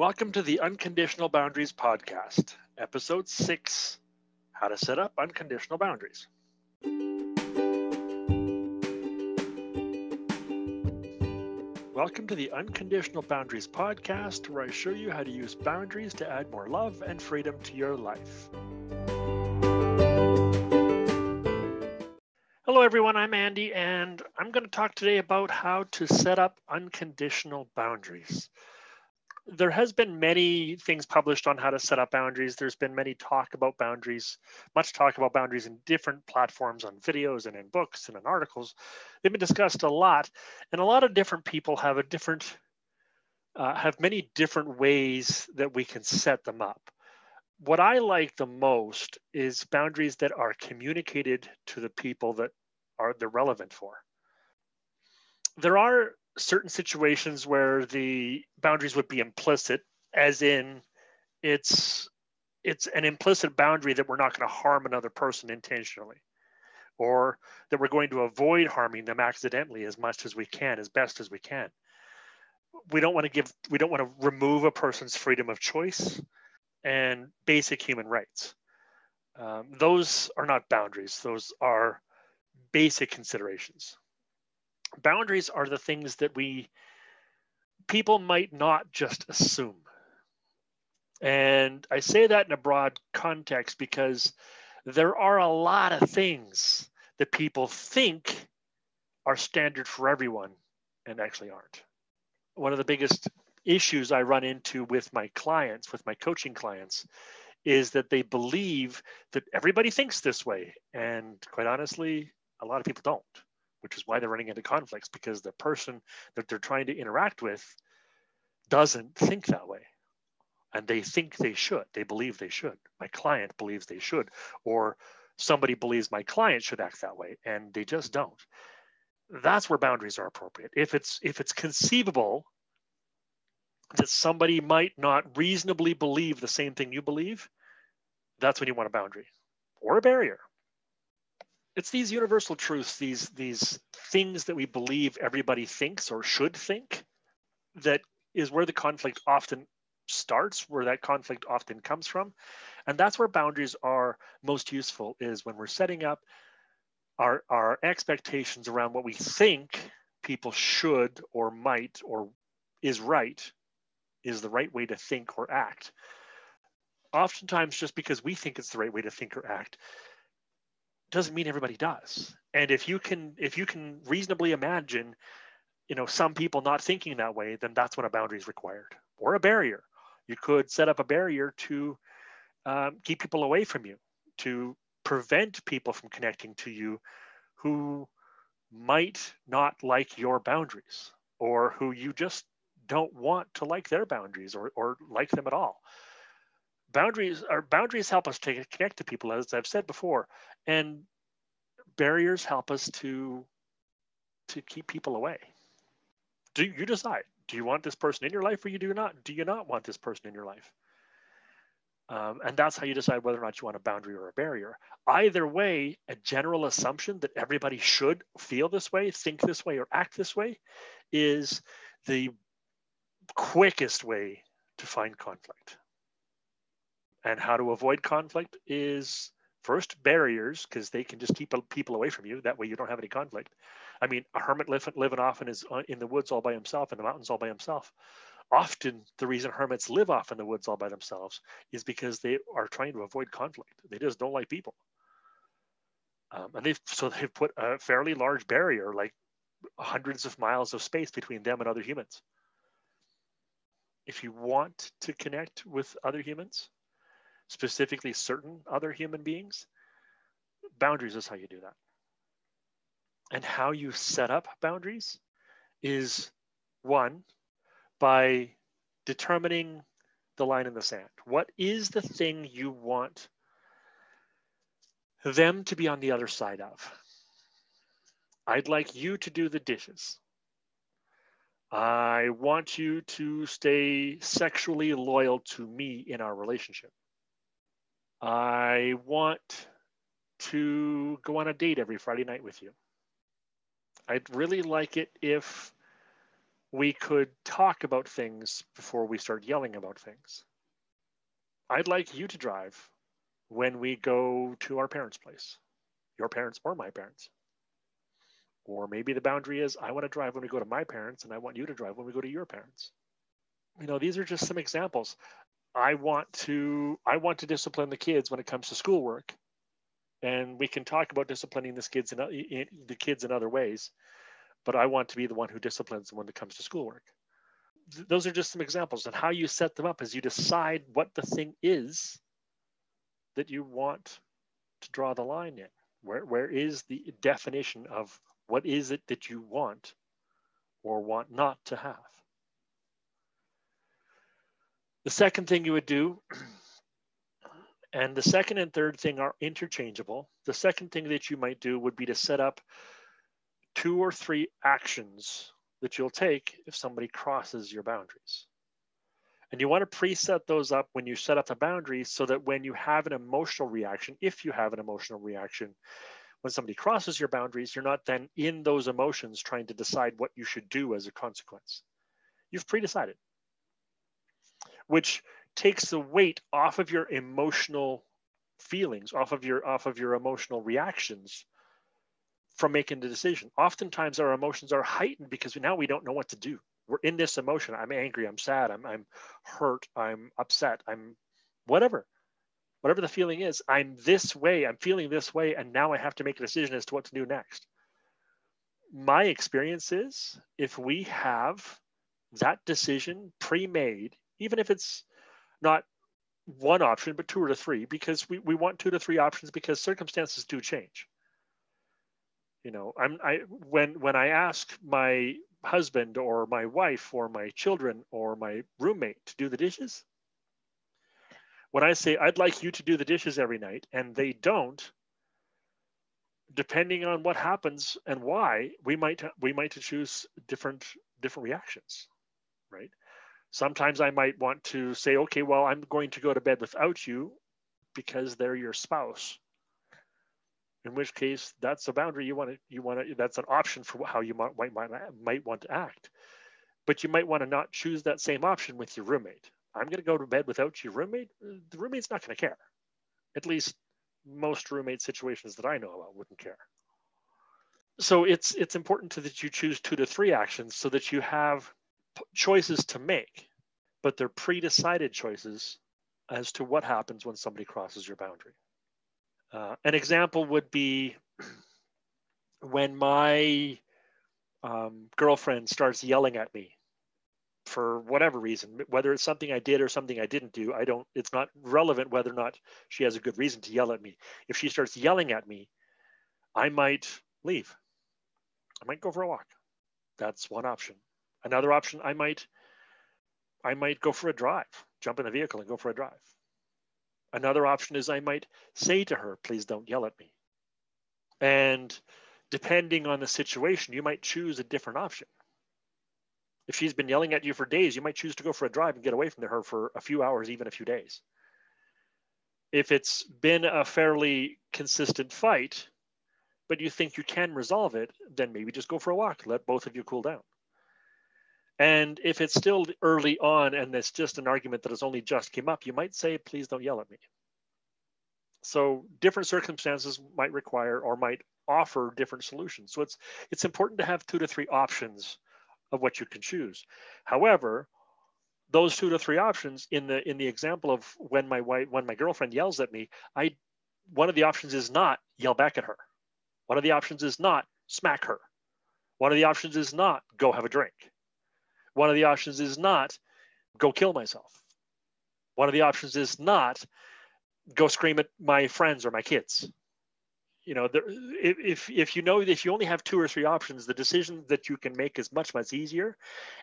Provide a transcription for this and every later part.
Welcome to the Unconditional Boundaries Podcast, Episode 6 How to Set Up Unconditional Boundaries. Welcome to the Unconditional Boundaries Podcast, where I show you how to use boundaries to add more love and freedom to your life. Hello, everyone. I'm Andy, and I'm going to talk today about how to set up unconditional boundaries there has been many things published on how to set up boundaries. There's been many talk about boundaries, much talk about boundaries in different platforms on videos and in books and in articles. They've been discussed a lot, and a lot of different people have a different, uh, have many different ways that we can set them up. What I like the most is boundaries that are communicated to the people that are they're relevant for. There are certain situations where the boundaries would be implicit, as in it's it's an implicit boundary that we're not going to harm another person intentionally or that we're going to avoid harming them accidentally as much as we can as best as we can. We don't want to give we don't want to remove a person's freedom of choice and basic human rights. Um, those are not boundaries. Those are basic considerations boundaries are the things that we people might not just assume. And i say that in a broad context because there are a lot of things that people think are standard for everyone and actually aren't. One of the biggest issues i run into with my clients with my coaching clients is that they believe that everybody thinks this way. And quite honestly a lot of people don't which is why they're running into conflicts because the person that they're trying to interact with doesn't think that way. And they think they should. They believe they should. My client believes they should. Or somebody believes my client should act that way and they just don't. That's where boundaries are appropriate. If it's if it's conceivable that somebody might not reasonably believe the same thing you believe, that's when you want a boundary or a barrier it's these universal truths, these these things that we believe everybody thinks or should think, that is where the conflict often starts, where that conflict often comes from, and that's where boundaries are most useful. Is when we're setting up our our expectations around what we think people should or might or is right is the right way to think or act. Oftentimes, just because we think it's the right way to think or act, doesn't mean everybody does. And if you can if you can reasonably imagine, you know, some people not thinking that way, then that's when a boundary is required or a barrier. You could set up a barrier to um, keep people away from you, to prevent people from connecting to you who might not like your boundaries or who you just don't want to like their boundaries or, or like them at all boundaries our boundaries help us to connect to people as i've said before and barriers help us to to keep people away. Do you decide do you want this person in your life or you do not do you not want this person in your life? Um, and that's how you decide whether or not you want a boundary or a barrier. Either way a general assumption that everybody should feel this way think this way or act this way is the quickest way to find conflict and how to avoid conflict is first barriers because they can just keep people away from you. That way you don't have any conflict. I mean a hermit living, off in his uh, in the woods all by himself in the mountains all by himself. Often the reason hermits live off in the woods all by themselves is because they are trying to avoid conflict. They just don't like people. Um, and they've so they've put a fairly large barrier like hundreds of miles of space between them and other humans. If you want to connect with other humans specifically certain other human beings, boundaries is how you do that. And how you set up boundaries is one, by determining the line in the sand. What is the thing you want them to be on the other side of? I'd like you to do the dishes. I want you to stay sexually loyal to me in our relationship. I want to go on a date every Friday night with you. I'd really like it if we could talk about things before we start yelling about things. I'd like you to drive when we go to our parents' place, your parents or my parents. Or maybe the boundary is I want to drive when we go to my parents and I want you to drive when we go to your parents. You know, these are just some examples. I want to I want to discipline the kids when it comes to schoolwork. And we can talk about disciplining the kids in, in the kids in other ways, but I want to be the one who disciplines them when it comes to schoolwork. Th- those are just some examples and how you set them up as you decide what the thing is that you want to draw the line in. Where where is the definition of what is it that you want or want not to have? The second thing you would do, and the second and third thing are interchangeable. The second thing that you might do would be to set up two or three actions that you'll take if somebody crosses your boundaries. And you want to preset those up when you set up the boundaries so that when you have an emotional reaction, if you have an emotional reaction, when somebody crosses your boundaries, you're not then in those emotions trying to decide what you should do as a consequence. You've pre-decided, which takes the weight off of your emotional feelings, off of your off of your emotional reactions from making the decision. Oftentimes our emotions are heightened because now we don't know what to do. We're in this emotion. I'm angry, I'm sad, I'm I'm hurt, I'm upset, I'm whatever whatever the feeling is, I'm this way, I'm feeling this way, and now I have to make a decision as to what to do next. My experience is if we have that decision pre made, even if it's not one option, but two or three, because we, we want two to three options because circumstances do change. You know, I'm I when when I ask my husband or my wife or my children or my roommate to do the dishes, when I say I'd like you to do the dishes every night and they don't, depending on what happens and why, we might we might choose different different reactions, right? Sometimes I might want to say, okay, well, I'm going to go to bed without you because they're your spouse. In which case, that's a boundary you want to you want to that's an option for how you might might might want to act. But you might want to not choose that same option with your roommate I'm going to go to bed without your roommate, the roommate's not going to care. At least most roommate situations that I know about wouldn't care. So it's it's important to, that you choose two to three actions so that you have choices to make, but they're pre-decided choices as to what happens when somebody crosses your boundary. Uh, an example would be when my um, girlfriend starts yelling at me for whatever reason, whether it's something I did or something I didn't do, I don't, it's not relevant whether or not she has a good reason to yell at me. If she starts yelling at me, I might leave. I might go for a walk. That's one option. Another option, I might, I might go for a drive, jump in a vehicle and go for a drive. Another option is I might say to her, please don't yell at me. And depending on the situation, you might choose a different option if she's been yelling at you for days, you might choose to go for a drive and get away from her for a few hours, even a few days. If it's been a fairly consistent fight, but you think you can resolve it, then maybe just go for a walk. Let both of you cool down. And if it's still early on and it's just an argument that has only just came up, you might say, please don't yell at me. So different circumstances might require or might offer different solutions. So it's it's important to have two to three options of what you can choose. However, those two to three options in the in the example of when my wife when my girlfriend yells at me, I one of the options is not yell back at her. One of the options is not smack her. One of the options is not go have a drink. One of the options is not go kill myself. One of the options is not go scream at my friends or my kids. You know there, if if you know if you only have two or three options the decision that you can make is much much easier.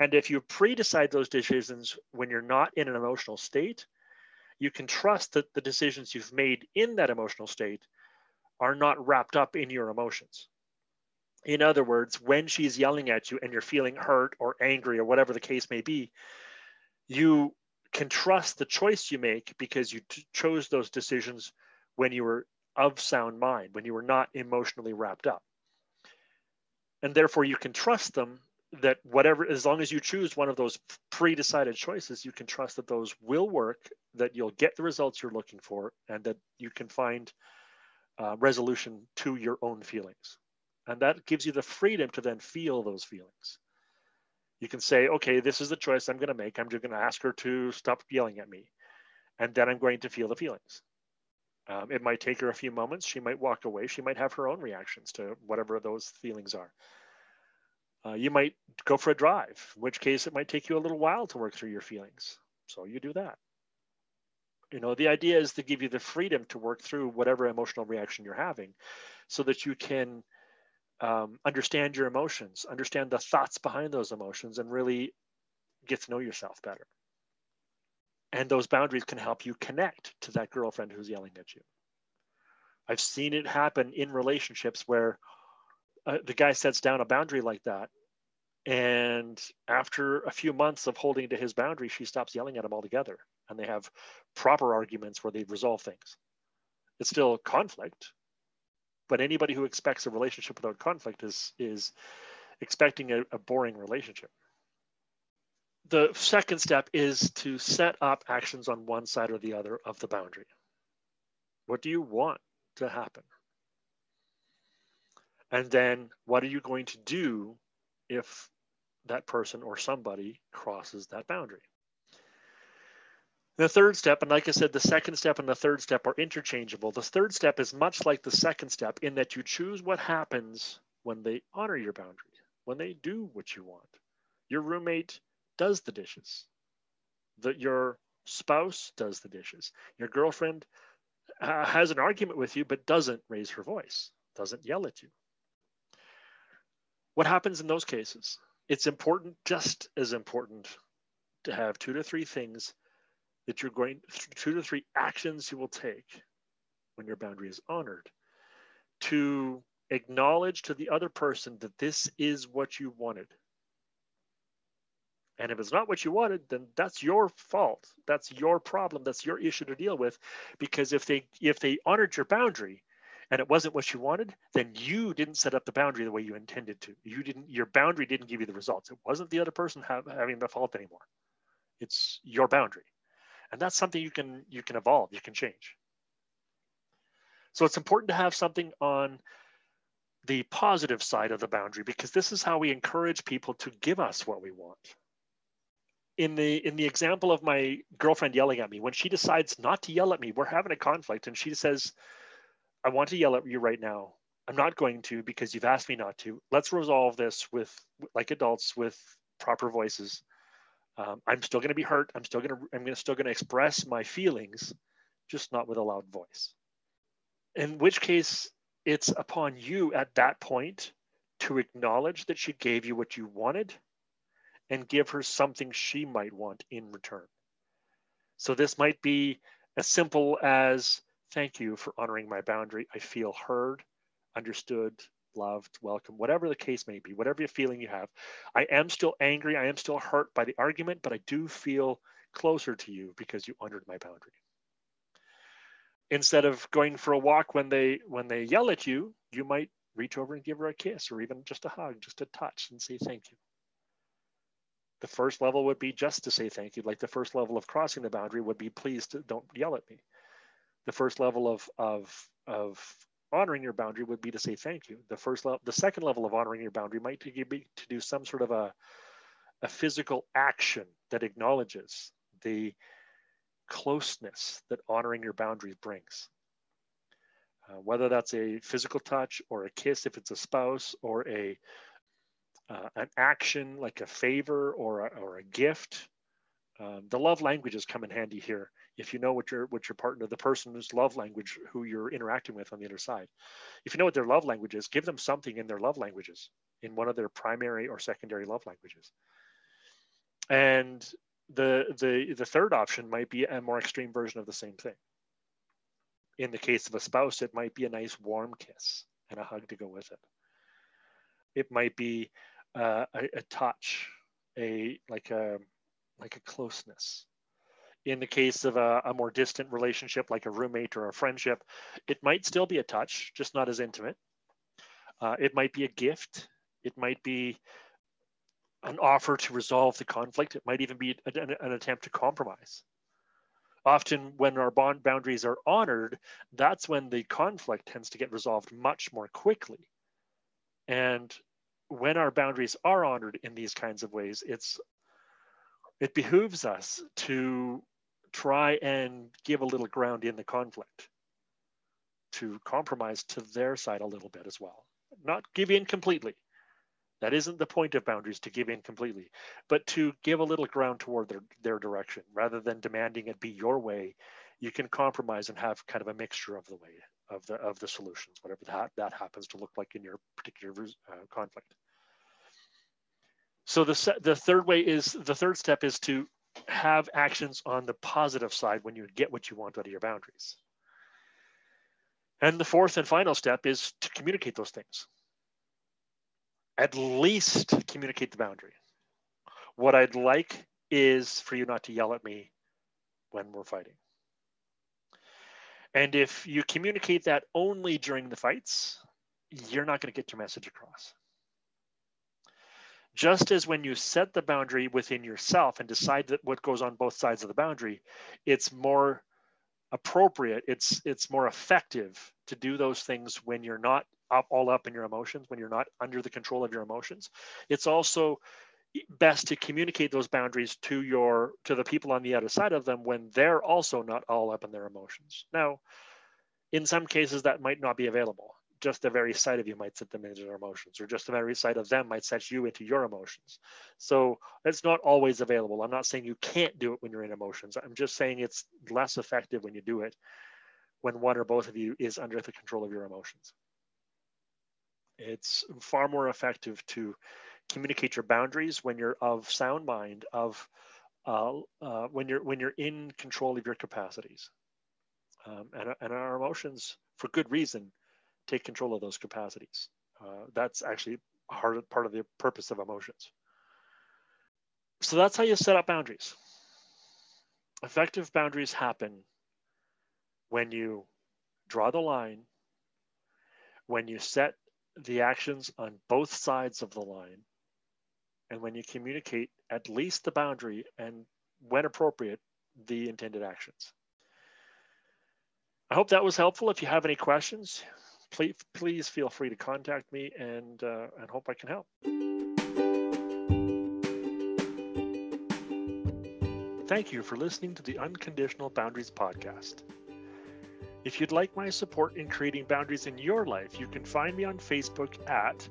And if you pre-decide those decisions when you're not in an emotional state you can trust that the decisions you've made in that emotional state are not wrapped up in your emotions in other words when she's yelling at you and you're feeling hurt or angry or whatever the case may be you can trust the choice you make because you t- chose those decisions when you were of sound mind, when you were not emotionally wrapped up. And therefore, you can trust them that whatever as long as you choose one of those pre-decided choices you can trust that those will work that you'll get the results you're looking for and that you can find uh, resolution to your own feelings and that gives you the freedom to then feel those feelings. You can say okay this is the choice i'm going to make. I'm just going to ask her to stop yelling at me. And then i'm going to feel the feelings. Um, it might take her a few moments. She might walk away. She might have her own reactions to whatever those feelings are. Uh, you might go for a drive, in which case it might take you a little while to work through your feelings. So you do that. You know, the idea is to give you the freedom to work through whatever emotional reaction you're having so that you can um, understand your emotions, understand the thoughts behind those emotions, and really get to know yourself better. And those boundaries can help you connect to that girlfriend who's yelling at you. I've seen it happen in relationships where uh, the guy sets down a boundary like that and after a few months of holding to his boundary she stops yelling at him altogether and they have proper arguments where they resolve things it's still conflict but anybody who expects a relationship without conflict is is expecting a, a boring relationship. The second step is to set up actions on one side or the other of the boundary. What do you want to happen? And then what are you going to do if that person or somebody crosses that boundary? The third step, and like I said, the second step and the third step are interchangeable. The third step is much like the second step in that you choose what happens when they honor your boundaries, when they do what you want. Your roommate does the dishes, that your spouse does the dishes, your girlfriend uh, has an argument with you but doesn't raise her voice, doesn't yell at you. What happens in those cases? It's important, just as important, to have two to three things that you're going, two to three actions you will take when your boundary is honored to acknowledge to the other person that this is what you wanted. And if it's not what you wanted, then that's your fault. That's your problem. That's your issue to deal with. Because if they if they honored your boundary, and it wasn't what you wanted, then you didn't set up the boundary the way you intended to. You didn't, your boundary didn't give you the results. It wasn't the other person have, having the fault anymore. It's your boundary. And that's something you can you can evolve, you can change. So it's important to have something on the positive side of the boundary because this is how we encourage people to give us what we want. In the in the example of my girlfriend yelling at me, when she decides not to yell at me, we're having a conflict and she says, I want to yell at you right now. I'm not going to because you've asked me not to. Let's resolve this with like adults with proper voices. Um, I'm still going to be hurt. I'm still going to I'm to still going to express my feelings, just not with a loud voice. In which case, it's upon you at that point to acknowledge that she gave you what you wanted and give her something she might want in return. So this might be as simple as Thank you for honoring my boundary. I feel heard, understood, loved, welcome, whatever the case may be, whatever feeling you have. I am still angry. I am still hurt by the argument, but I do feel closer to you because you honored my boundary. Instead of going for a walk when they when they yell at you, you might reach over and give her a kiss or even just a hug, just a touch and say thank you. The first level would be just to say thank you. Like the first level of crossing the boundary would be please don't yell at me the first level of of of honoring your boundary would be to say thank you. The first level, the second level of honoring your boundary might be to do some sort of a a physical action that acknowledges the closeness that honoring your boundaries brings. Uh, whether that's a physical touch or a kiss if it's a spouse or a uh, an action like a favor or a, or a gift. Um, the love languages come in handy here if you know what your what your partner, the person's love language, who you're interacting with on the other side, if you know what their love language is, give them something in their love languages, in one of their primary or secondary love languages. And the the the third option might be a more extreme version of the same thing. In the case of a spouse, it might be a nice warm kiss and a hug to go with it. It might be uh, a, a touch, a like a like a closeness in the case of a, a, more distant relationship like a roommate or a friendship it might still be a touch just not as intimate uh, it might be a gift it might be an offer to resolve the conflict. It might even be an, an attempt to compromise. Often, when our bond boundaries are honored, that's when the conflict tends to get resolved much more quickly. And when our boundaries are honored in these kinds of ways, it's it behooves us to try and give a little ground in the conflict, to compromise to their side a little bit as well. Not give in completely, that isn't the point of boundaries to give in completely, but to give a little ground toward their, their direction rather than demanding it be your way. You can compromise and have kind of a mixture of the way of the of the solutions, whatever that that happens to look like in your particular uh, conflict. So the the third way is the third step is to have actions on the positive side when you get what you want out of your boundaries. And the fourth and final step is to communicate those things at least communicate the boundary. What I'd like is for you not to yell at me when we're fighting. And if you communicate that only during the fights, you're not going to get your message across. Just as when you set the boundary within yourself and decide that what goes on both sides of the boundary, it's more appropriate, it's it's more effective to do those things when you're not up, all up in your emotions, when you're not under the control of your emotions. It's also best to communicate those boundaries to your to the people on the other side of them when they're also not all up in their emotions. Now, in some cases that might not be available. Just the very sight of you might set them into their emotions, or just the very sight of them might set you into your emotions. So it's not always available. I'm not saying you can't do it when you're in emotions. I'm just saying it's less effective when you do it when one or both of you is under the control of your emotions. It's far more effective to communicate your boundaries when you're of sound mind, of uh, uh, when you're when you're in control of your capacities, um, and, and our emotions, for good reason, take control of those capacities. Uh, that's actually hard, part of the purpose of emotions. So that's how you set up boundaries. Effective boundaries happen when you draw the line, when you set the actions on both sides of the line. And when you communicate at least the boundary and when appropriate, the intended actions. I hope that was helpful. If you have any questions, please, please feel free to contact me and, uh, and hope I can help. Thank you for listening to the Unconditional Boundaries Podcast. If you'd like my support in creating boundaries in your life, you can find me on Facebook at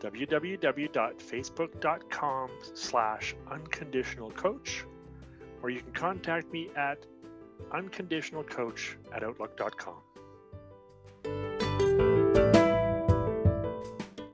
www.facebook.com slash unconditionalcoach, or you can contact me at unconditionalcoach at outlook.com.